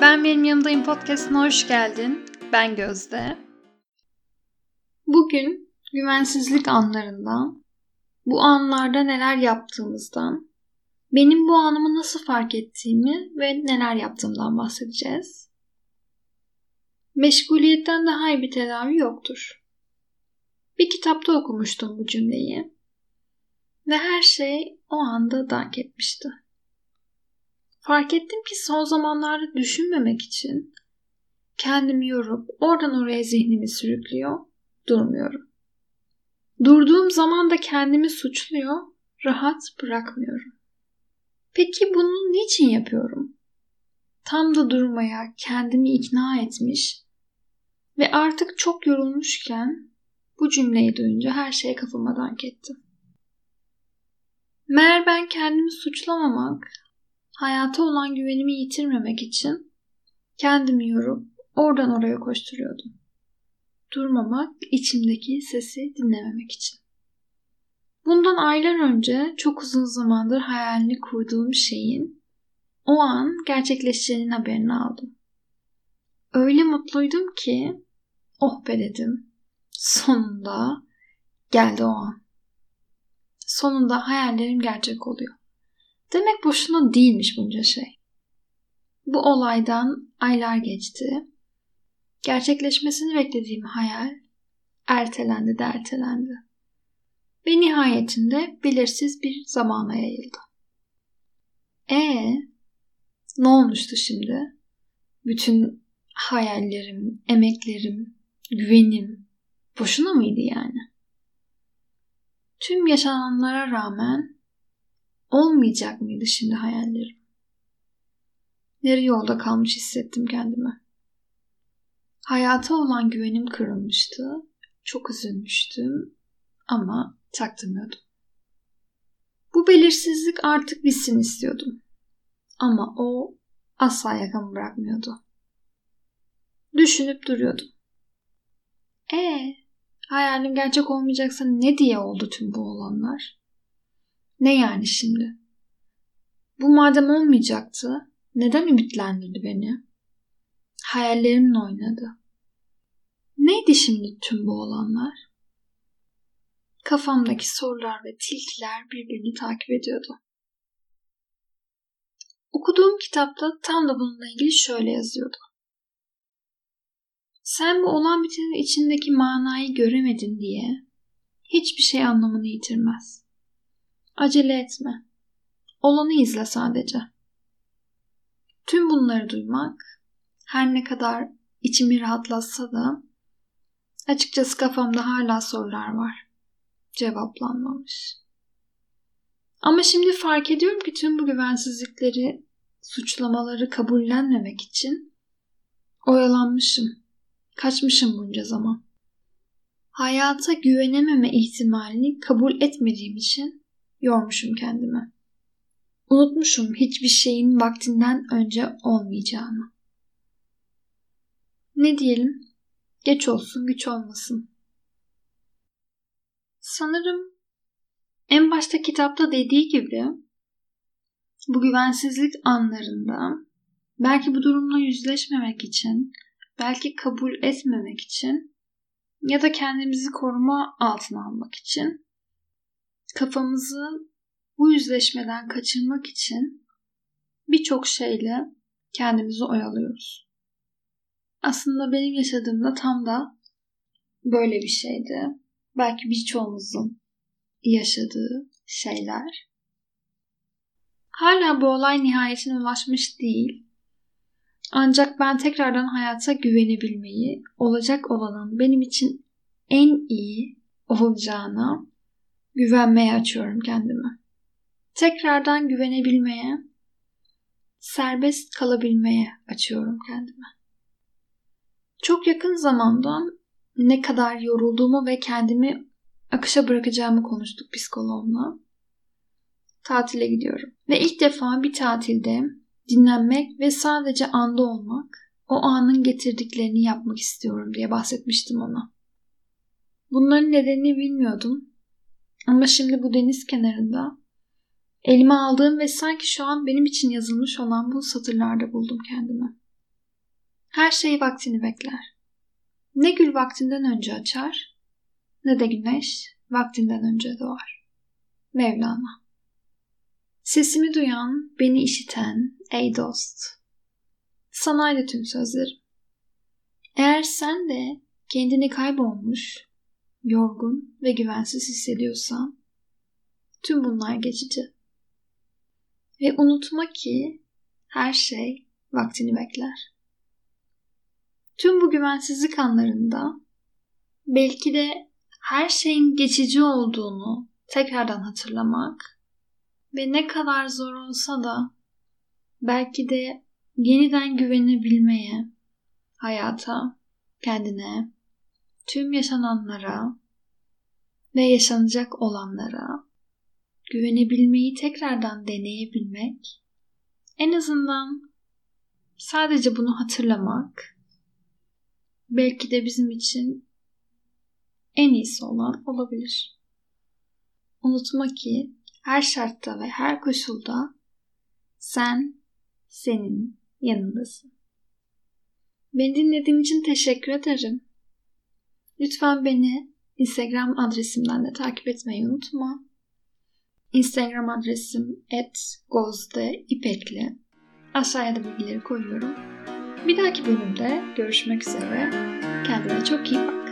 Ben Benim Yanındayım podcastına hoş geldin. Ben Gözde. Bugün güvensizlik anlarından, bu anlarda neler yaptığımızdan, benim bu anımı nasıl fark ettiğimi ve neler yaptığımdan bahsedeceğiz. Meşguliyetten daha iyi bir tedavi yoktur. Bir kitapta okumuştum bu cümleyi ve her şey o anda dank etmişti. Fark ettim ki son zamanlarda düşünmemek için kendimi yorup oradan oraya zihnimi sürüklüyor, durmuyorum. Durduğum zaman da kendimi suçluyor, rahat bırakmıyorum. Peki bunu niçin yapıyorum? Tam da durmaya kendimi ikna etmiş ve artık çok yorulmuşken bu cümleyi duyunca her şey kafama dank etti. Meğer ben kendimi suçlamamak, hayata olan güvenimi yitirmemek için kendimi yorup oradan oraya koşturuyordum. Durmamak, içimdeki sesi dinlememek için. Bundan aylar önce çok uzun zamandır hayalini kurduğum şeyin o an gerçekleşeceğinin haberini aldım. Öyle mutluydum ki oh be dedim. Sonunda geldi o an. Sonunda hayallerim gerçek oluyor. Demek boşuna değilmiş bunca şey. Bu olaydan aylar geçti. Gerçekleşmesini beklediğim hayal ertelendi de ertelendi. Ve nihayetinde belirsiz bir zamana yayıldı. E ne olmuştu şimdi? Bütün hayallerim, emeklerim, güvenim boşuna mıydı yani? Tüm yaşananlara rağmen Olmayacak mıydı şimdi hayallerim? Yarı yolda kalmış hissettim kendimi. Hayata olan güvenim kırılmıştı. Çok üzülmüştüm ama çaktırmıyordum. Bu belirsizlik artık bitsin istiyordum. Ama o asla yakamı bırakmıyordu. Düşünüp duruyordum. E hayalim gerçek olmayacaksa ne diye oldu tüm bu olanlar? Ne yani şimdi? Bu madem olmayacaktı, neden ümitlendirdi beni? Hayallerimle oynadı. Neydi şimdi tüm bu olanlar? Kafamdaki sorular ve tilkiler birbirini takip ediyordu. Okuduğum kitapta tam da bununla ilgili şöyle yazıyordu. Sen bu olan bitenin içindeki manayı göremedin diye hiçbir şey anlamını yitirmez. Acele etme. Olanı izle sadece. Tüm bunları duymak her ne kadar içimi rahatlatsa da açıkçası kafamda hala sorular var. Cevaplanmamış. Ama şimdi fark ediyorum ki tüm bu güvensizlikleri, suçlamaları kabullenmemek için oyalanmışım. Kaçmışım bunca zaman. Hayata güvenememe ihtimalini kabul etmediğim için yormuşum kendimi. Unutmuşum hiçbir şeyin vaktinden önce olmayacağını. Ne diyelim? Geç olsun, güç olmasın. Sanırım en başta kitapta dediği gibi bu güvensizlik anlarında belki bu durumla yüzleşmemek için, belki kabul etmemek için ya da kendimizi koruma altına almak için kafamızı bu yüzleşmeden kaçırmak için birçok şeyle kendimizi oyalıyoruz. Aslında benim yaşadığımda tam da böyle bir şeydi. Belki birçoğumuzun yaşadığı şeyler. Hala bu olay nihayetine ulaşmış değil. Ancak ben tekrardan hayata güvenebilmeyi, olacak olanın benim için en iyi olacağına güvenmeye açıyorum kendimi. Tekrardan güvenebilmeye, serbest kalabilmeye açıyorum kendimi. Çok yakın zamanda ne kadar yorulduğumu ve kendimi akışa bırakacağımı konuştuk psikoloğumla. Tatile gidiyorum. Ve ilk defa bir tatilde dinlenmek ve sadece anda olmak, o anın getirdiklerini yapmak istiyorum diye bahsetmiştim ona. Bunların nedenini bilmiyordum ama şimdi bu deniz kenarında elime aldığım ve sanki şu an benim için yazılmış olan bu satırlarda buldum kendimi. Her şey vaktini bekler. Ne gül vaktinden önce açar, ne de güneş vaktinden önce doğar. Mevlana Sesimi duyan, beni işiten ey dost. Sanayla tüm sözlerim. Eğer sen de kendini kaybolmuş, yorgun ve güvensiz hissediyorsan, tüm bunlar geçici. Ve unutma ki her şey vaktini bekler. Tüm bu güvensizlik anlarında belki de her şeyin geçici olduğunu tekrardan hatırlamak ve ne kadar zor olsa da belki de yeniden güvenebilmeye, hayata, kendine, tüm yaşananlara ve yaşanacak olanlara güvenebilmeyi tekrardan deneyebilmek, en azından sadece bunu hatırlamak belki de bizim için en iyisi olan olabilir. Unutma ki her şartta ve her koşulda sen senin yanındasın. Beni dinlediğin için teşekkür ederim. Lütfen beni Instagram adresimden de takip etmeyi unutma. Instagram adresim @gozdeipekli. Aşağıya da bilgileri koyuyorum. Bir dahaki bölümde görüşmek üzere. Kendine çok iyi bak.